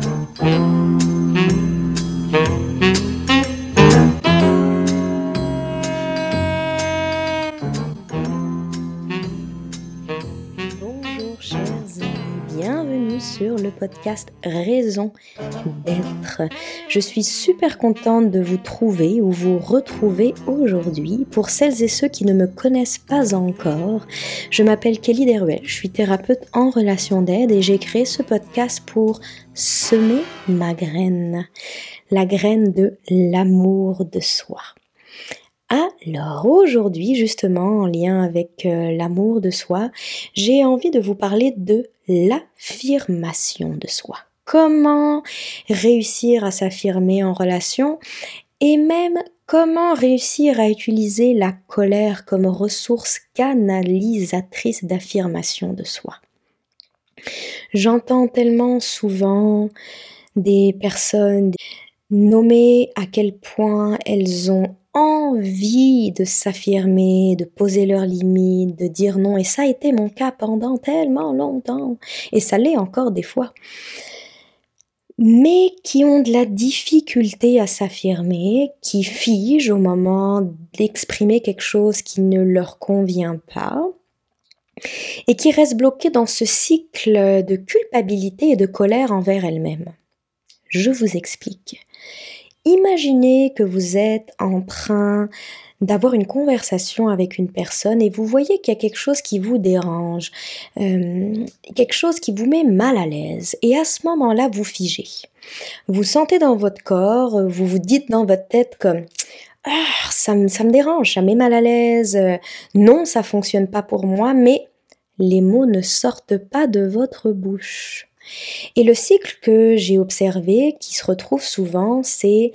Bonjour podcast Raison d'être. Je suis super contente de vous trouver ou vous retrouver aujourd'hui. Pour celles et ceux qui ne me connaissent pas encore, je m'appelle Kelly Deruel, je suis thérapeute en relation d'aide et j'ai créé ce podcast pour semer ma graine, la graine de l'amour de soi. Alors aujourd'hui, justement, en lien avec euh, l'amour de soi, j'ai envie de vous parler de l'affirmation de soi. Comment réussir à s'affirmer en relation et même comment réussir à utiliser la colère comme ressource canalisatrice d'affirmation de soi. J'entends tellement souvent des personnes nommer à quel point elles ont envie de s'affirmer, de poser leurs limites, de dire non. Et ça a été mon cas pendant tellement longtemps. Et ça l'est encore des fois. Mais qui ont de la difficulté à s'affirmer, qui figent au moment d'exprimer quelque chose qui ne leur convient pas, et qui restent bloqués dans ce cycle de culpabilité et de colère envers elles-mêmes. Je vous explique. Imaginez que vous êtes en train d'avoir une conversation avec une personne et vous voyez qu'il y a quelque chose qui vous dérange, euh, quelque chose qui vous met mal à l'aise. Et à ce moment-là, vous figez. Vous sentez dans votre corps, vous vous dites dans votre tête comme ah, ça, me, ça me dérange, ça met mal à l'aise, non, ça fonctionne pas pour moi, mais les mots ne sortent pas de votre bouche. Et le cycle que j'ai observé, qui se retrouve souvent, c'est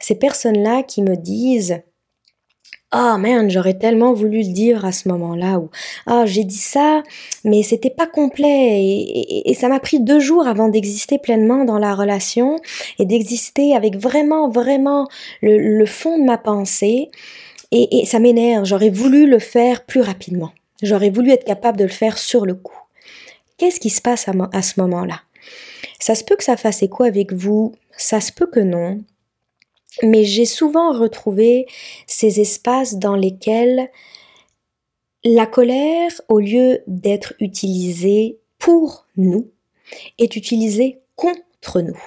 ces personnes-là qui me disent oh, merde, j'aurais tellement voulu le dire à ce moment-là ou ah j'ai dit ça, mais c'était pas complet et, ça m'a pris deux jours avant d'exister pleinement dans la relation et d'exister avec vraiment vraiment le, fond de ma pensée et, et ça m'énerve. J'aurais voulu le faire plus rapidement. J'aurais voulu être capable de le faire sur le coup. Qu'est-ce qui se passe à, ce moment-là? Ça se peut que ça fasse écho avec vous, ça se peut que non, mais j'ai souvent retrouvé ces espaces dans lesquels la colère, au lieu d'être utilisée pour nous, est utilisée contre nous.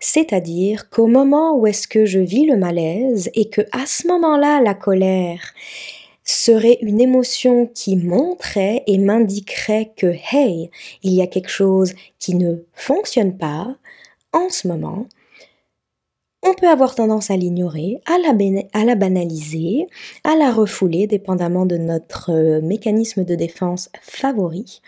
C'est-à-dire qu'au moment où est-ce que je vis le malaise et que à ce moment-là la colère serait une émotion qui montrait et m'indiquerait que, hey, il y a quelque chose qui ne fonctionne pas en ce moment, on peut avoir tendance à l'ignorer, à la, banaliser, à la refouler, dépendamment de notre euh, mécanisme de défense favori.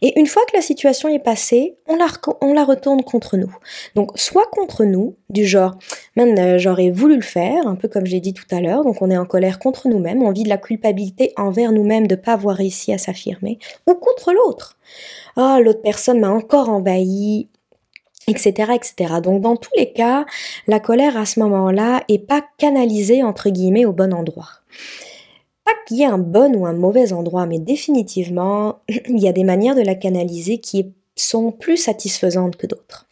Et une fois que la situation est passée, on la, retourne contre nous. Donc, soit contre nous, du genre, même euh, j'aurais voulu le faire, un peu comme j'ai dit tout à l'heure, donc on est en colère contre nous-mêmes, on vit de la culpabilité envers nous-mêmes de ne pas avoir réussi à s'affirmer, ou contre l'autre. Ah, oh, l'autre personne m'a encore envahi, etc., etc. Donc dans tous les cas, la colère à ce moment-là est pas canalisée entre guillemets au bon endroit. Pas qu'il y ait un bon ou un mauvais endroit, mais définitivement, il y a des manières de la canaliser qui sont plus satisfaisantes que d'autres.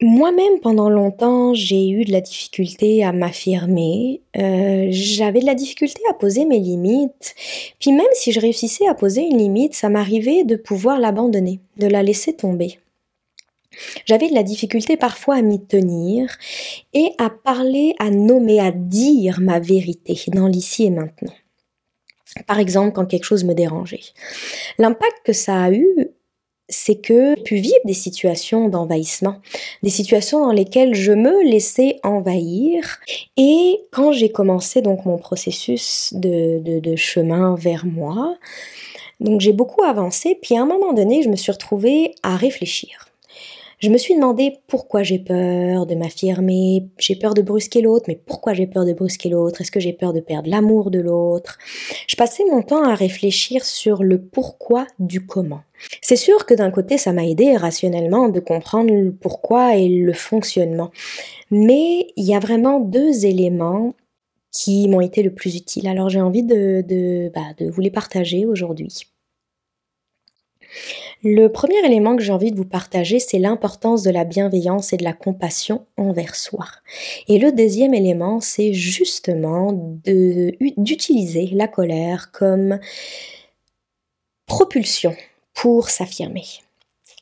Moi-même, pendant longtemps, j'ai eu de la difficulté à m'affirmer. Euh, j'avais de la difficulté à poser mes limites. Puis même si je réussissais à poser une limite, ça m'arrivait de pouvoir l'abandonner, de la laisser tomber. J'avais de la difficulté parfois à m'y tenir et à parler, à nommer, à dire ma vérité dans l'ici et maintenant. Par exemple, quand quelque chose me dérangeait. L'impact que ça a eu c'est que pu vivre des situations d'envahissement, des situations dans lesquelles je me laissais envahir. Et quand j'ai commencé donc mon processus de, de chemin vers moi, donc j'ai beaucoup avancé, puis à un moment donné, je me suis retrouvée à réfléchir. Je me suis demandé pourquoi j'ai peur de m'affirmer, j'ai peur de brusquer l'autre, mais pourquoi j'ai peur de brusquer l'autre? Est-ce que j'ai peur de perdre l'amour de l'autre? Je passais mon temps à réfléchir sur le pourquoi du comment. C'est sûr que d'un côté, ça m'a aidé rationnellement de comprendre le pourquoi et le fonctionnement. Mais il y a vraiment deux éléments qui m'ont été le plus utiles. Alors j'ai envie de, de, bah, de vous les partager aujourd'hui. Le premier élément que j'ai envie de vous partager, c'est l'importance de la bienveillance et de la compassion envers soi. Et le deuxième élément, c'est justement d'utiliser la colère comme propulsion pour s'affirmer.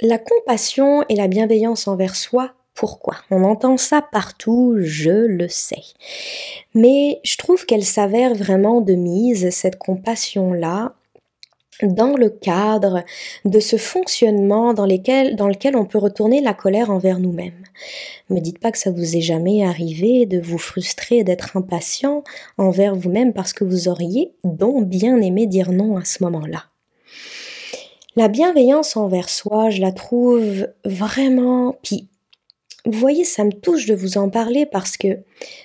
La compassion et la bienveillance envers soi, pourquoi? On entend ça partout, je le sais. Mais je trouve qu'elle s'avère vraiment de mise, cette compassion-là, dans le cadre de ce fonctionnement dans, dans lequel on peut retourner la colère envers nous-mêmes. Ne me dites pas que ça vous est jamais arrivé de vous frustrer, d'être impatient envers vous-même parce que vous auriez donc bien aimé dire non à ce moment-là. La bienveillance envers soi, je la trouve vraiment... Puis, vous voyez, ça me touche de vous en parler parce que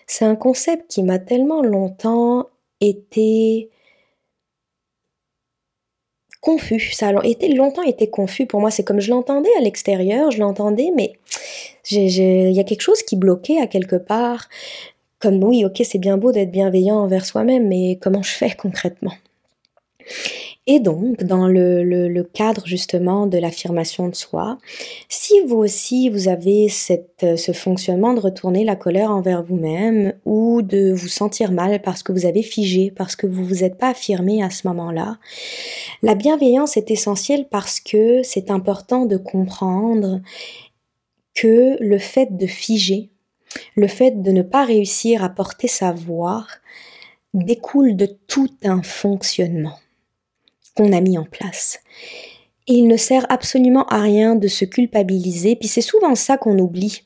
c'est un concept qui m'a tellement longtemps été confus. Ça a été, longtemps été confus pour moi. C'est comme je l'entendais à l'extérieur, je l'entendais, mais il y a quelque chose qui bloquait à quelque part. Comme oui, ok, c'est bien beau d'être bienveillant envers soi-même, mais comment je fais concrètement? Et donc, dans le, cadre justement de l'affirmation de soi, si vous aussi vous avez cette, ce fonctionnement de retourner la colère envers vous-même ou de vous sentir mal parce que vous avez figé, parce que vous vous êtes pas affirmé à ce moment-là, la bienveillance est essentielle parce que c'est important de comprendre que le fait de figer, le fait de ne pas réussir à porter sa voix, découle de tout un fonctionnement qu'on a mis en place. Et il ne sert absolument à rien de se culpabiliser, puis c'est souvent ça qu'on oublie.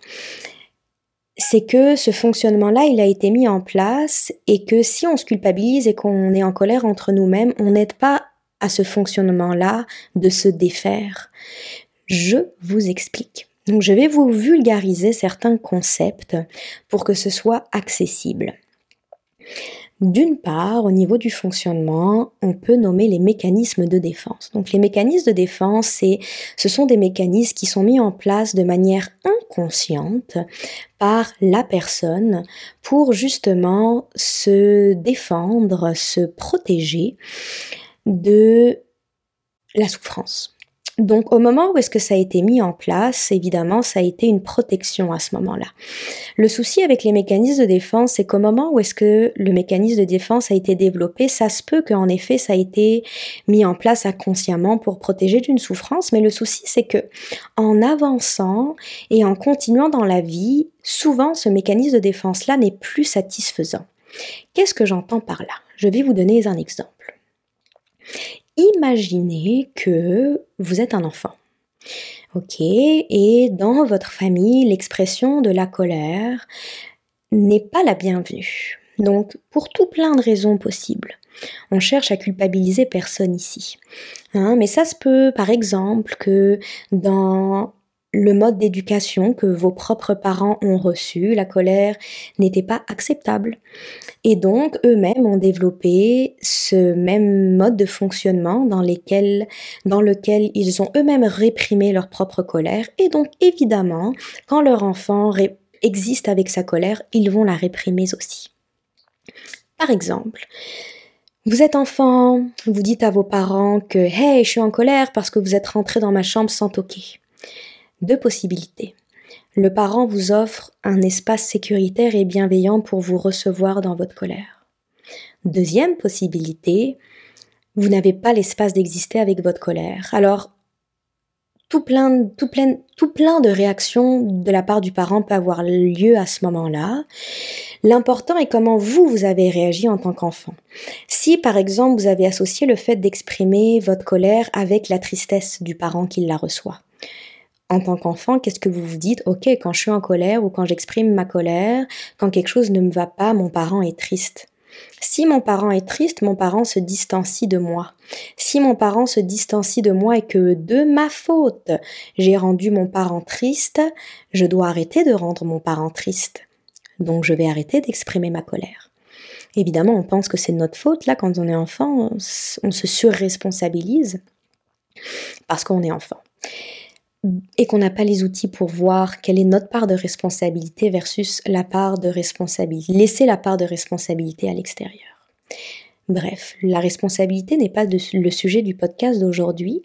C'est que ce fonctionnement-là, il a été mis en place et que si on se culpabilise et qu'on est en colère entre nous-mêmes, on n'aide pas à ce fonctionnement-là de se défaire. Je vous explique. Donc je vais vous vulgariser certains concepts pour que ce soit accessible. D'une part, au niveau du fonctionnement, on peut nommer les mécanismes de défense. Donc les mécanismes de défense, c'est, ce sont des mécanismes qui sont mis en place de manière inconsciente par la personne pour justement se défendre, se protéger de la souffrance. Donc au moment où est-ce que ça a été mis en place, évidemment, ça a été une protection à ce moment-là. Le souci avec les mécanismes de défense, c'est qu'au moment où est-ce que le mécanisme de défense a été développé, ça se peut qu'en effet ça a été mis en place inconsciemment pour protéger d'une souffrance, mais le souci c'est que en avançant et en continuant dans la vie, souvent ce mécanisme de défense-là n'est plus satisfaisant. Qu'est-ce que j'entends par là? Je vais vous donner un exemple. Imaginez que vous êtes un enfant. Ok, et dans votre famille, l'expression de la colère n'est pas la bienvenue. Donc, pour tout plein de raisons possibles, on cherche à culpabiliser personne ici. Hein, mais ça se peut, par exemple, que dans le mode d'éducation que vos propres parents ont reçu, la colère n'était pas acceptable. Et donc, eux-mêmes ont développé ce même mode de fonctionnement dans, lequel ils ont eux-mêmes réprimé leur propre colère. Et donc, évidemment, quand leur enfant existe avec sa colère, ils vont la réprimer aussi. Par exemple, vous êtes enfant, vous dites à vos parents que Hey, je suis en colère parce que vous êtes rentré dans ma chambre sans toquer. Deux possibilités. Le parent vous offre un espace sécuritaire et bienveillant pour vous recevoir dans votre colère. Deuxième possibilité, vous n'avez pas l'espace d'exister avec votre colère. Alors, tout plein, de réactions de la part du parent peut avoir lieu à ce moment-là. L'important est comment vous, vous avez réagi en tant qu'enfant. Si, par exemple, vous avez associé le fait d'exprimer votre colère avec la tristesse du parent qui la reçoit, en tant qu'enfant, qu'est-ce que vous vous dites? Ok, quand je suis en colère ou quand j'exprime ma colère, quand quelque chose ne me va pas, mon parent est triste. Si mon parent est triste, mon parent se distancie de moi. Si mon parent se distancie de moi et que de ma faute, j'ai rendu mon parent triste, je dois arrêter de rendre mon parent triste. Donc je vais arrêter d'exprimer ma colère. Évidemment, on pense que c'est notre faute. Là, quand on est enfant, on se surresponsabilise parce qu'on est enfant et qu'on n'a pas les outils pour voir quelle est notre part de responsabilité versus la part de responsabilité, laisser la part de responsabilité à l'extérieur. Bref, la responsabilité n'est pas le sujet du podcast d'aujourd'hui,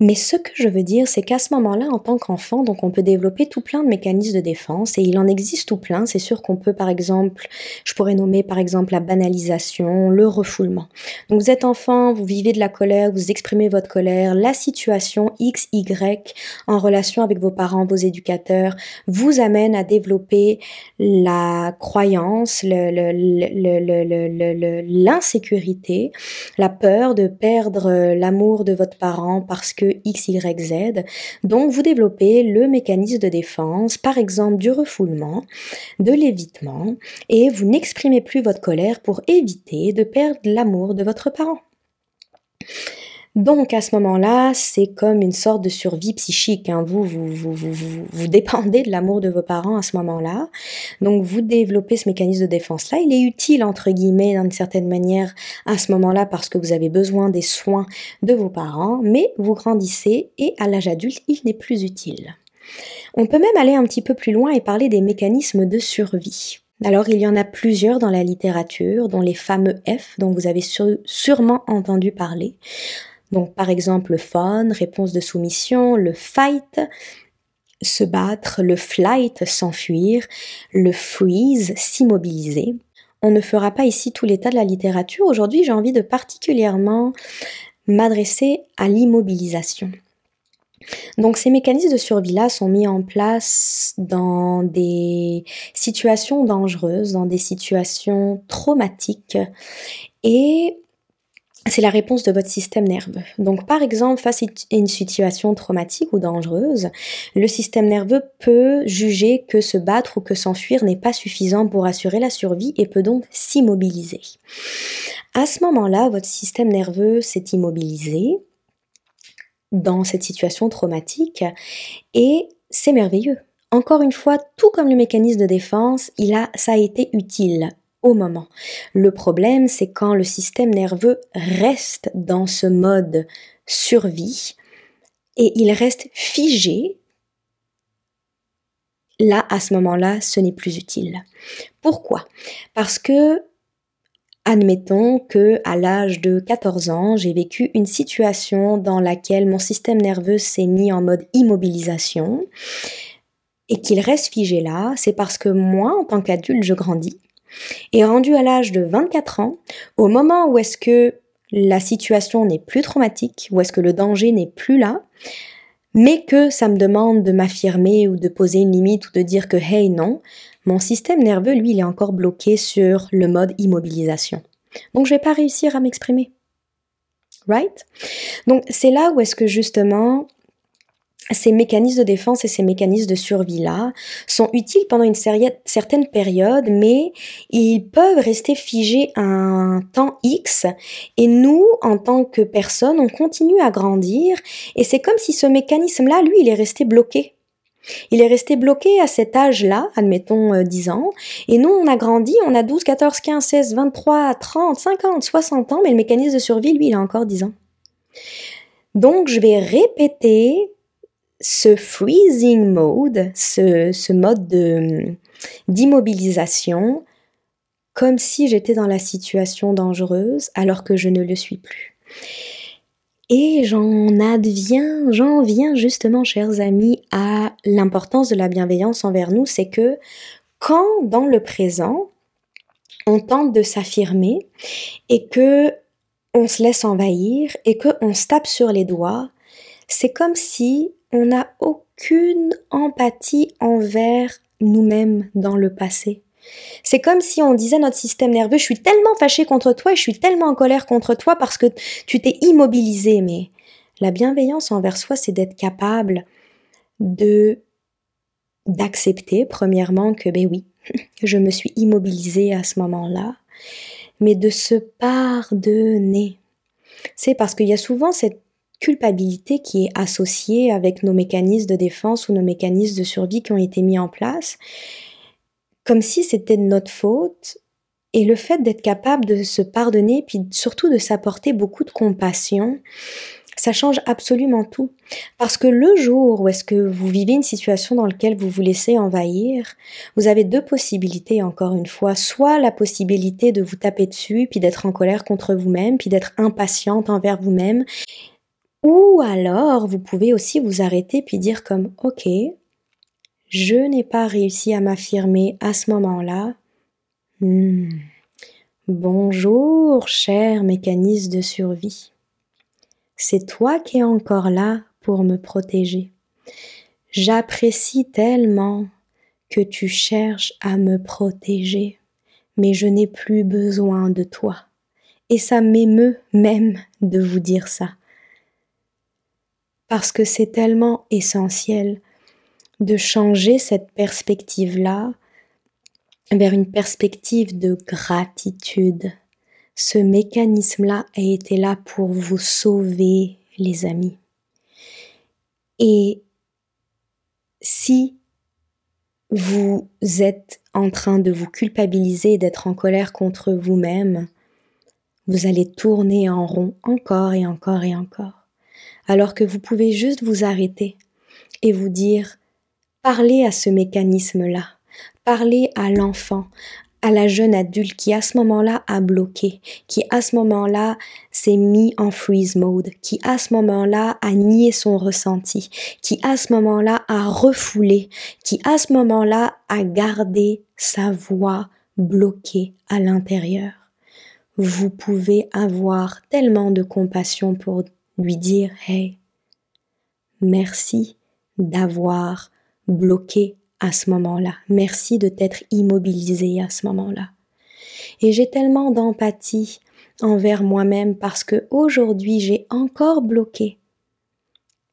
Mais ce que je veux dire, c'est qu'à ce moment-là, en tant qu'enfant, donc on peut développer tout plein de mécanismes de défense et il en existe tout plein. C'est sûr qu'on peut, par exemple, je pourrais nommer par exemple la banalisation, le refoulement. Donc vous êtes enfant, vous vivez de la colère, vous exprimez votre colère, la situation X, Y en relation avec vos parents, vos éducateurs, vous amène à développer la croyance, l'insécurité, la peur de perdre l'amour de votre parent parce que X, Y, Z. Donc vous développez le mécanisme de défense, par exemple du refoulement, de l'évitement, et vous n'exprimez plus votre colère pour éviter de perdre l'amour de votre parent. Donc à ce moment-là, c'est comme une sorte de survie psychique. Hein. Vous, vous, vous, vous, vous, dépendez de l'amour de vos parents à ce moment-là. Donc vous développez ce mécanisme de défense-là. Il est utile, entre guillemets, d'une certaine manière, à ce moment-là, parce que vous avez besoin des soins de vos parents, mais vous grandissez et à l'âge adulte, il n'est plus utile. On peut même aller un petit peu plus loin et parler des mécanismes de survie. Alors il y en a plusieurs dans la littérature, dont les fameux F dont vous avez sûrement entendu parler. Donc par exemple le fun, réponse de soumission, le fight, se battre, le flight, s'enfuir, le freeze, s'immobiliser. On ne fera pas ici tout l'état de la littérature. Aujourd'hui, j'ai envie de particulièrement m'adresser à l'immobilisation. Donc ces mécanismes de survie-là sont mis en place dans des situations dangereuses, dans des situations traumatiques et c'est la réponse de votre système nerveux. Donc par exemple, face à une situation traumatique ou dangereuse, le système nerveux peut juger que se battre ou que s'enfuir n'est pas suffisant pour assurer la survie et peut donc s'immobiliser. À ce moment-là, votre système nerveux s'est immobilisé dans cette situation traumatique et c'est merveilleux. Encore une fois, tout comme le mécanisme de défense, il a, ça a été utile au moment. Le problème, c'est quand le système nerveux reste dans ce mode survie et il reste figé. Là, à ce moment-là, ce n'est plus utile. Pourquoi? Parce que Admettons que à l'âge de 14 ans, j'ai vécu une situation dans laquelle mon système nerveux s'est mis en mode immobilisation et qu'il reste figé là, c'est parce que moi, en tant qu'adulte, je grandis et rendu à l'âge de 24 ans, au moment où est-ce que la situation n'est plus traumatique, où est-ce que le danger n'est plus là, mais que ça me demande de m'affirmer ou de poser une limite ou de dire que hey non, mon système nerveux, lui, il est encore bloqué sur le mode immobilisation. Donc je vais pas réussir à m'exprimer. Right? Donc c'est là où est-ce que justement ces mécanismes de défense et ces mécanismes de survie-là sont utiles pendant une certaine période, mais ils peuvent rester figés un temps X. Et nous, en tant que personne, on continue à grandir. Et c'est comme si ce mécanisme-là, lui, il est resté bloqué. Il est resté bloqué à cet âge-là, admettons 10 euh, ans, et nous on a grandi, on a 12, 14, 15, 16, 23, 30, 50, 60 ans, mais le mécanisme de survie, lui, il a encore 10 ans. Donc je vais répéter ce freezing mode, ce, mode d'immobilisation, comme si j'étais dans la situation dangereuse alors que je ne le suis plus. Et j'en adviens, j'en viens justement, chers amis, à l'importance de la bienveillance envers nous, c'est que quand dans le présent, on tente de s'affirmer et que on se laisse envahir et que on se tape sur les doigts, c'est comme si on n'a aucune empathie envers nous-mêmes dans le passé. C'est comme si on disait à notre système nerveux, je suis tellement fâché contre toi et je suis tellement en colère contre toi parce que tu t'es immobilisé. Mais la bienveillance envers soi, c'est d'être capable de d'accepter premièrement que ben oui, je me suis immobilisée à ce moment-là, mais de se pardonner. C'est parce qu'il y a souvent cette culpabilité qui est associée avec nos mécanismes de défense ou nos mécanismes de survie qui ont été mis en place, comme si c'était de notre faute. Et le fait d'être capable de se pardonner, puis surtout de s'apporter beaucoup de compassion, ça change absolument tout. Parce que le jour où est-ce que vous vivez une situation dans laquelle vous vous laissez envahir, vous avez deux possibilités encore une fois. Soit la possibilité de vous taper dessus, puis d'être en colère contre vous-même, puis d'être impatiente envers vous-même, Ou alors, vous pouvez aussi vous arrêter puis dire comme, ok, je n'ai pas réussi à m'affirmer à ce moment-là. Hmm. Bonjour, cher mécanisme de survie. C'est toi qui es encore là pour me protéger. J'apprécie tellement que tu cherches à me protéger, mais je n'ai plus besoin de toi. Et ça m'émeut même de vous dire ça. Parce que c'est tellement essentiel de changer cette perspective-là vers une perspective de gratitude. Ce mécanisme-là a été là pour vous sauver, les amis. Et si vous êtes en train de vous culpabiliser, d'être en colère contre vous-même, vous allez tourner en rond encore et encore et encore. Alors que vous pouvez juste vous arrêter et vous dire, parlez à ce mécanisme-là, parlez à l'enfant, à la jeune adulte qui à ce moment-là a bloqué, qui à ce moment-là s'est mis en freeze mode, qui à ce moment-là a nié son ressenti, qui à ce moment-là a refoulé, qui à ce moment-là a gardé sa voix bloquée à l'intérieur. Vous pouvez avoir tellement de compassion pour lui dire Hey, merci d'avoir bloqué à ce moment-là. Merci de t'être immobilisé à ce moment-là. Et j'ai tellement d'empathie envers moi-même parce que aujourd'hui j'ai encore bloqué.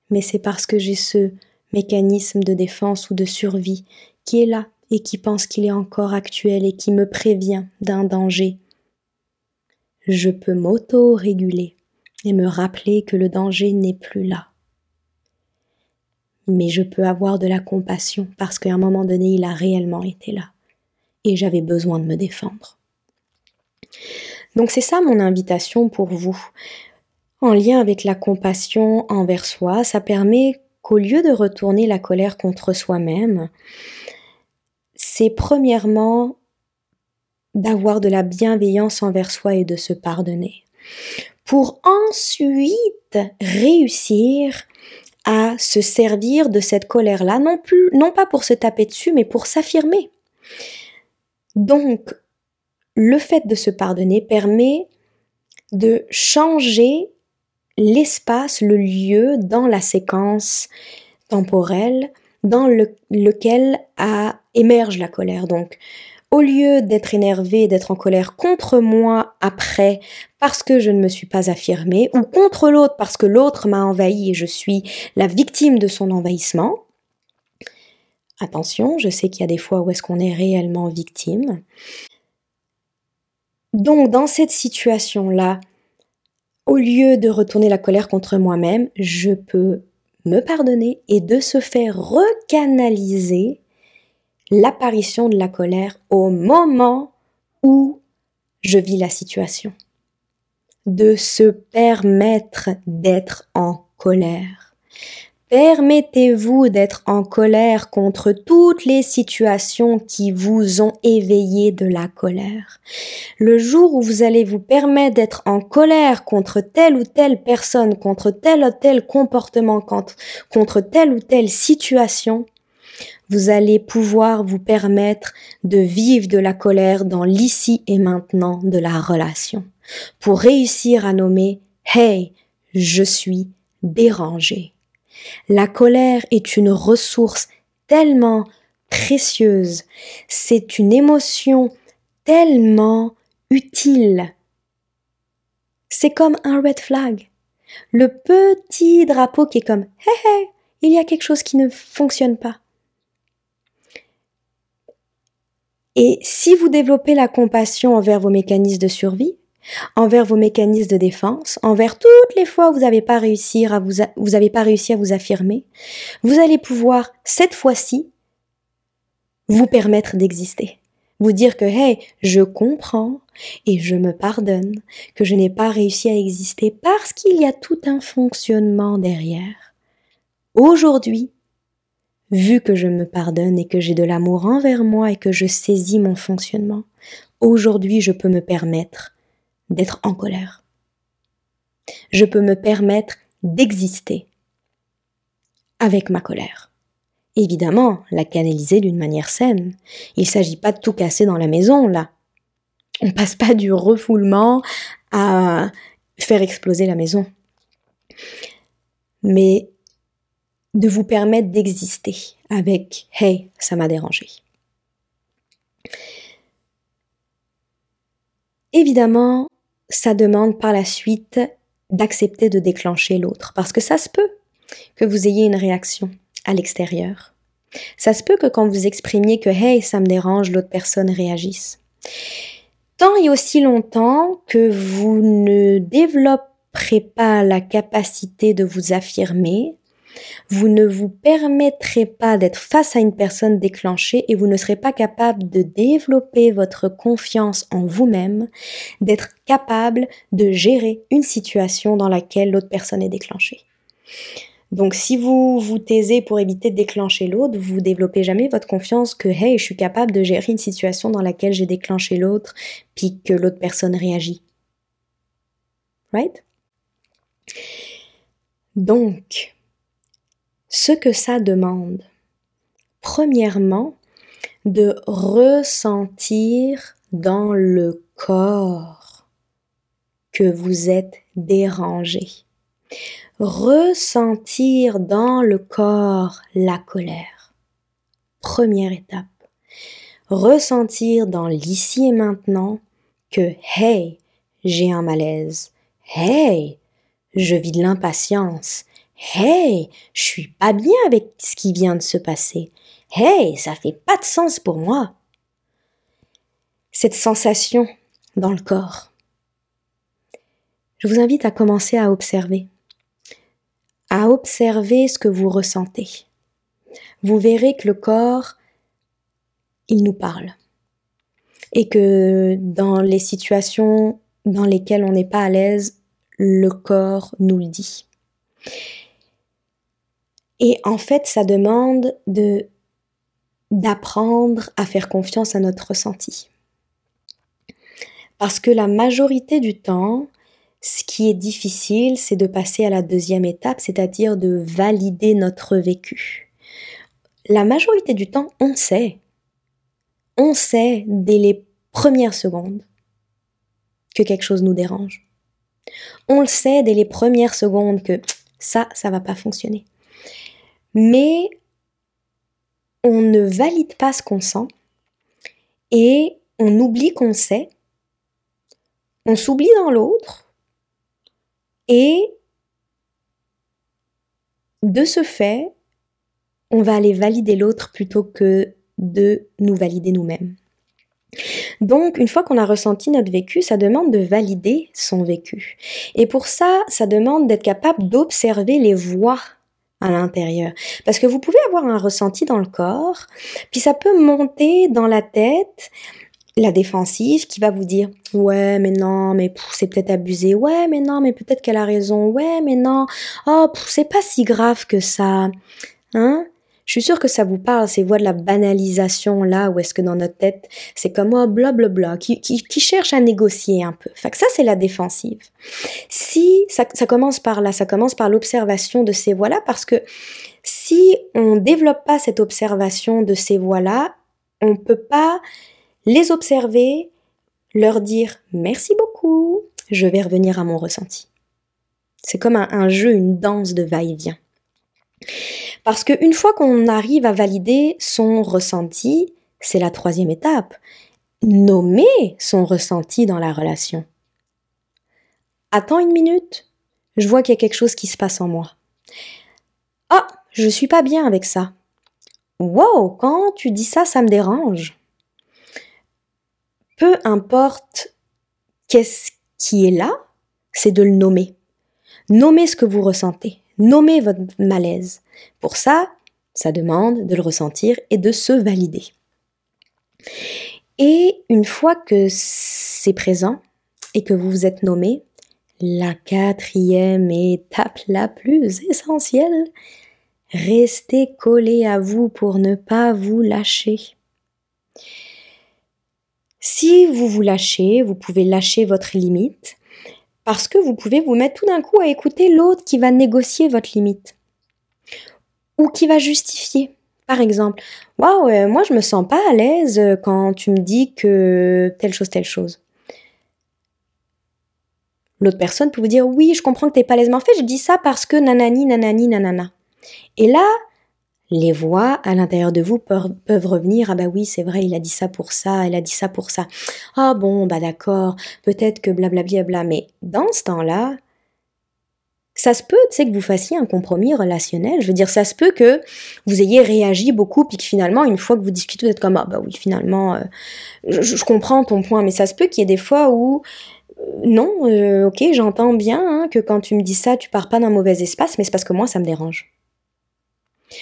Mais c'est parce que j'ai ce mécanisme de défense ou de survie qui est là et qui pense qu'il est encore actuel et qui me prévient d'un danger. Je peux m'auto-réguler et me rappeler que le danger n'est plus là mais je peux avoir de la compassion parce qu'à un moment donné, il a réellement été là. Et j'avais besoin de me défendre. Donc c'est ça mon invitation pour vous. En lien avec la compassion envers soi, ça permet qu'au lieu de retourner la colère contre soi-même, c'est premièrement d'avoir de la bienveillance envers soi et de se pardonner. Pour ensuite réussir à se servir de cette colère-là, non non pas pour se taper dessus, mais pour s'affirmer. Donc, le fait de se pardonner permet de changer l'espace, le lieu dans la séquence temporelle dans lequel émerge la colère. Donc, au lieu d'être énervé, d'être en colère contre moi après parce que je ne me suis pas affirmée, ou contre l'autre parce que l'autre m'a envahi et je suis la victime de son envahissement, attention, je sais qu'il y a des fois où est-ce qu'on est réellement victime. Donc dans cette situation-là, au lieu de retourner la colère contre moi-même, je peux me pardonner et de se faire recanaliser l'apparition de la colère au moment où je vis la situation. De se permettre d'être en colère. Permettez-vous d'être en colère contre toutes les situations qui vous ont éveillé de la colère. Le jour où vous allez vous permettre d'être en colère contre telle ou telle personne, contre tel ou tel comportement, contre telle ou telle situation, vous allez pouvoir vous permettre de vivre de la colère dans l'ici et maintenant de la relation pour réussir à nommer Hey, je suis dérangé. La colère est une ressource tellement précieuse, c'est une émotion tellement utile. C'est comme un red flag. Le petit drapeau qui est comme Hey, hey, il y a quelque chose qui ne fonctionne pas. Et si vous développez la compassion envers vos mécanismes de survie, envers vos mécanismes de défense, envers toutes les fois où vous n'avez pas réussi à vous, vous pas réussi à vous affirmer, vous allez pouvoir cette fois-ci vous permettre d'exister. Vous dire que hey, je comprends et je me pardonne que je n'ai pas réussi à exister parce qu'il y a tout un fonctionnement derrière. Aujourd'hui, vu que je me pardonne et que j'ai de l'amour envers moi et que je saisis mon fonctionnement, aujourd'hui je peux me permettre d'être en colère. Je peux me permettre d'exister avec ma colère. Évidemment, la canaliser d'une manière saine. Il ne s'agit pas de tout casser dans la maison, là. On passe pas du refoulement à faire exploser la maison. Mais de vous permettre d'exister avec Hey, ça m'a dérangé. Évidemment, ça demande par la suite d'accepter de déclencher l'autre, parce que ça se peut que vous ayez une réaction à l'extérieur. Ça se peut que quand vous exprimiez que Hey, ça me dérange, l'autre personne réagisse. Tant et aussi longtemps que vous ne développerez pas la capacité de vous affirmer, vous ne vous permettrez pas d'être face à une personne déclenchée et vous ne serez pas capable de développer votre confiance en vous-même, d'être capable de gérer une situation dans laquelle l'autre personne est déclenchée. Donc si vous vous taisez pour éviter de déclencher l'autre, vous développez jamais votre confiance que hey, je suis capable de gérer une situation dans laquelle j'ai déclenché l'autre puis que l'autre personne réagit. Right? Donc, ce que ça demande. Premièrement, de ressentir dans le corps que vous êtes dérangé. Ressentir dans le corps la colère. Première étape. Ressentir dans l'ici et maintenant que hey, j'ai un malaise. Hey, je vis de l'impatience. Hey, je suis pas bien avec ce qui vient de se passer. Hey, ça fait pas de sens pour moi. Cette sensation dans le corps. Je vous invite à commencer à observer. À observer ce que vous ressentez. Vous verrez que le corps, il nous parle. Et que dans les situations dans lesquelles on n'est pas à l'aise, le corps nous le dit. Et en fait, ça demande de d'apprendre à faire confiance à notre ressenti. Parce que la majorité du temps, ce qui est difficile, c'est de passer à la deuxième étape, c'est-à-dire de valider notre vécu. La majorité du temps, on sait. On sait dès les premières secondes que quelque chose nous dérange. On le sait dès les premières secondes que ça, ça va pas fonctionner mais on ne valide pas ce qu'on sent et on oublie qu'on sait, on s'oublie dans l'autre et de ce fait, on va aller valider l'autre plutôt que de nous valider nous-mêmes. Donc, une fois qu'on a ressenti notre vécu, ça demande de valider son vécu. Et pour ça, ça demande d'être capable d'observer les voix à l'intérieur. Parce que vous pouvez avoir un ressenti dans le corps, puis ça peut monter dans la tête, la défensive qui va vous dire ouais mais non mais c'est peut-être abusé. Ouais mais non mais peut-être qu'elle a raison. Ouais mais non. Oh c'est pas si grave que ça hein? Je suis sûre que ça vous parle, ces voix de la banalisation là, où est-ce que dans notre tête, c'est comme oh, blablabla, qui, qui, qui cherche à négocier un peu. Fait ça, c'est la défensive. Si ça, commence par là, ça commence par l'observation de ces voix-là, parce que si on développe pas cette observation de ces voix-là, on peut pas les observer, leur dire merci beaucoup, je vais revenir à mon ressenti. C'est comme un jeu, une danse de va-et-vient. Parce qu'une fois qu'on arrive à valider son ressenti, c'est la troisième étape. Nommer son ressenti dans la relation. Attends une minute, je vois qu'il y a quelque chose qui se passe en moi. Ah, je suis pas bien avec ça. Wow, quand tu dis ça, ça me dérange. Peu importe qu'est-ce qui est là, c'est de le nommer. Nommer ce que vous ressentez. Nommez votre malaise. Pour ça, ça demande de le ressentir et de se valider. Et une fois que c'est présent et que vous vous êtes nommé, la quatrième étape la plus essentielle, restez collé à vous pour ne pas vous lâcher. Si vous vous lâchez, vous pouvez lâcher votre limite, Parce que vous pouvez vous mettre tout d'un coup à écouter l'autre qui va négocier votre limite. Ou qui va justifier. Par exemple, waouh, euh, moi je me sens pas à l'aise euh, quand tu me dis que telle chose, telle chose. L'autre personne peut vous dire oui, je comprends que t'es pas à l'aise, mais en fait je dis ça parce que nanani, nanani, nanana. Et là, les voix à l'intérieur de vous peuvent, revenir. Ah bah oui, c'est vrai, il a dit ça pour ça, elle a dit ça pour ça. Ah bon, bah d'accord, peut-être que blablabla. Bla, mais dans ce temps-là, ça se peut, tu sais, que vous fassiez un compromis relationnel. Je veux dire, ça se peut que vous ayez réagi beaucoup, puis que finalement, une fois que vous discutez, vous êtes comme, ah bah oui, finalement, euh, je, comprends ton point, mais ça se peut qu'il y ait des fois où, euh, non, euh, ok, j'entends bien hein, que quand tu me dis ça, tu pars pas d'un mauvais espace, mais c'est parce que moi, ça me dérange.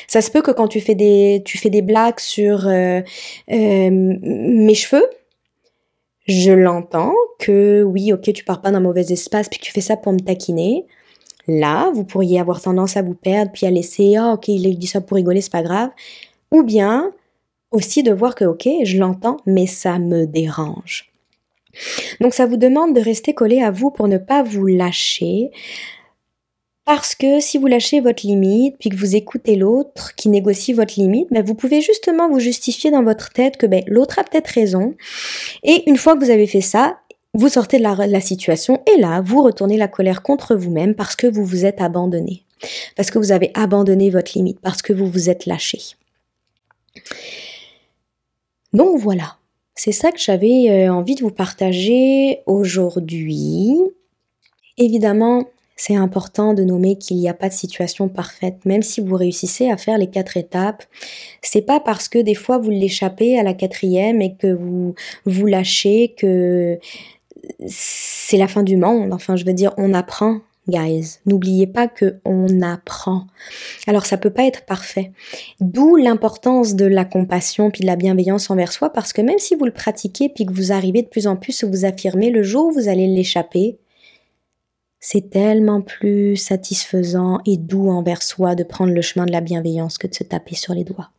Ça se peut que quand tu fais des, tu fais des blagues sur euh, euh, mes cheveux, je l'entends que oui, ok, tu pars pas d'un mauvais espace, puis que tu fais ça pour me taquiner. Là, vous pourriez avoir tendance à vous perdre, puis à laisser, ah ok, il dit ça pour rigoler, c'est pas grave. Ou bien aussi de voir que ok, je l'entends, mais ça me dérange. Donc ça vous demande de rester collé à vous pour ne pas vous lâcher, parce que si vous lâchez votre limite, puis que vous écoutez l'autre qui négocie votre limite, ben vous pouvez justement vous justifier dans votre tête que ben, l'autre a peut-être raison. Et une fois que vous avez fait ça, vous sortez de la, la situation et là, vous retournez la colère contre vous-même parce que vous vous êtes abandonné. Parce que vous avez abandonné votre limite, parce que vous vous êtes lâché. Donc voilà, c'est ça que j'avais euh, envie de vous partager aujourd'hui. Évidemment, c'est important de nommer qu'il n'y a pas de situation parfaite. Même si vous réussissez à faire les quatre étapes, c'est pas parce que des fois vous l'échappez à la quatrième et que vous vous lâchez que c'est la fin du monde. Enfin, je veux dire, on apprend, guys. N'oubliez pas que on apprend. Alors ça peut pas être parfait. D'où l'importance de la compassion puis de la bienveillance envers soi parce que même si vous le pratiquez puis que vous arrivez de plus en plus à vous affirmer, le jour où vous allez l'échapper, c'est tellement plus satisfaisant et doux envers soi de prendre le chemin de la bienveillance que de se taper sur les doigts.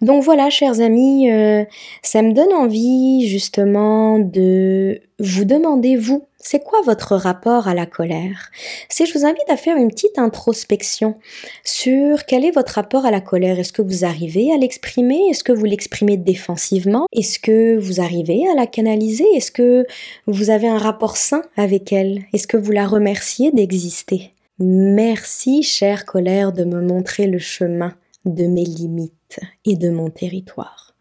Donc voilà, chers amis, euh, ça me donne envie justement de vous demander, vous, c'est quoi votre rapport à la colère? Si je vous invite à faire une petite introspection sur quel est votre rapport à la colère. Est-ce que vous arrivez à l'exprimer? Est-ce que vous l'exprimez défensivement? Est-ce que vous arrivez à la canaliser? Est-ce que vous avez un rapport sain avec elle? Est-ce que vous la remerciez d'exister? Merci, chère colère, de me montrer le chemin de mes limites et de mon territoire.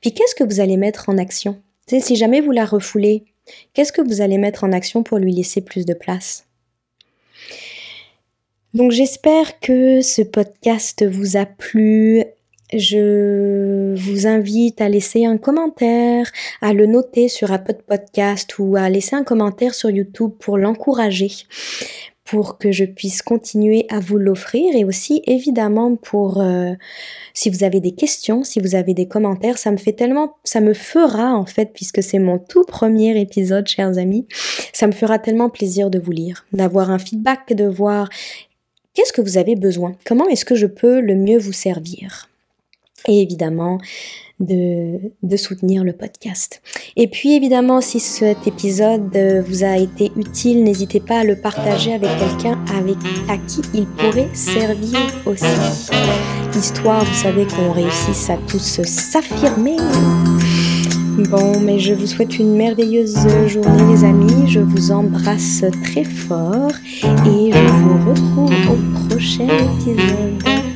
Puis qu'est-ce que vous allez mettre en action? Si jamais vous la refoulez, qu'est-ce que vous allez mettre en action pour lui laisser plus de place? Donc j'espère que ce podcast vous a plu. Je vous invite à laisser un commentaire, à le noter sur Apple Podcast ou à laisser un commentaire sur YouTube pour l'encourager pour que je puisse continuer à vous l'offrir et aussi évidemment pour euh, si vous avez des questions, si vous avez des commentaires, ça me fait tellement, ça me fera en fait puisque c'est mon tout premier épisode, chers amis, ça me fera tellement plaisir de vous lire, d'avoir un feedback, de voir qu'est-ce que vous avez besoin, comment est-ce que je peux le mieux vous servir. Et évidemment, de, soutenir le podcast. Et puis évidemment, si cet épisode euh, vous a été utile, n'hésitez pas à le partager avec quelqu'un avec à qui il pourrait servir aussi. Histoire, vous savez, qu'on réussisse à tous s'affirmer. Bon, mais je vous souhaite une merveilleuse journée les amis, je vous embrasse très fort et je vous retrouve au prochain épisode.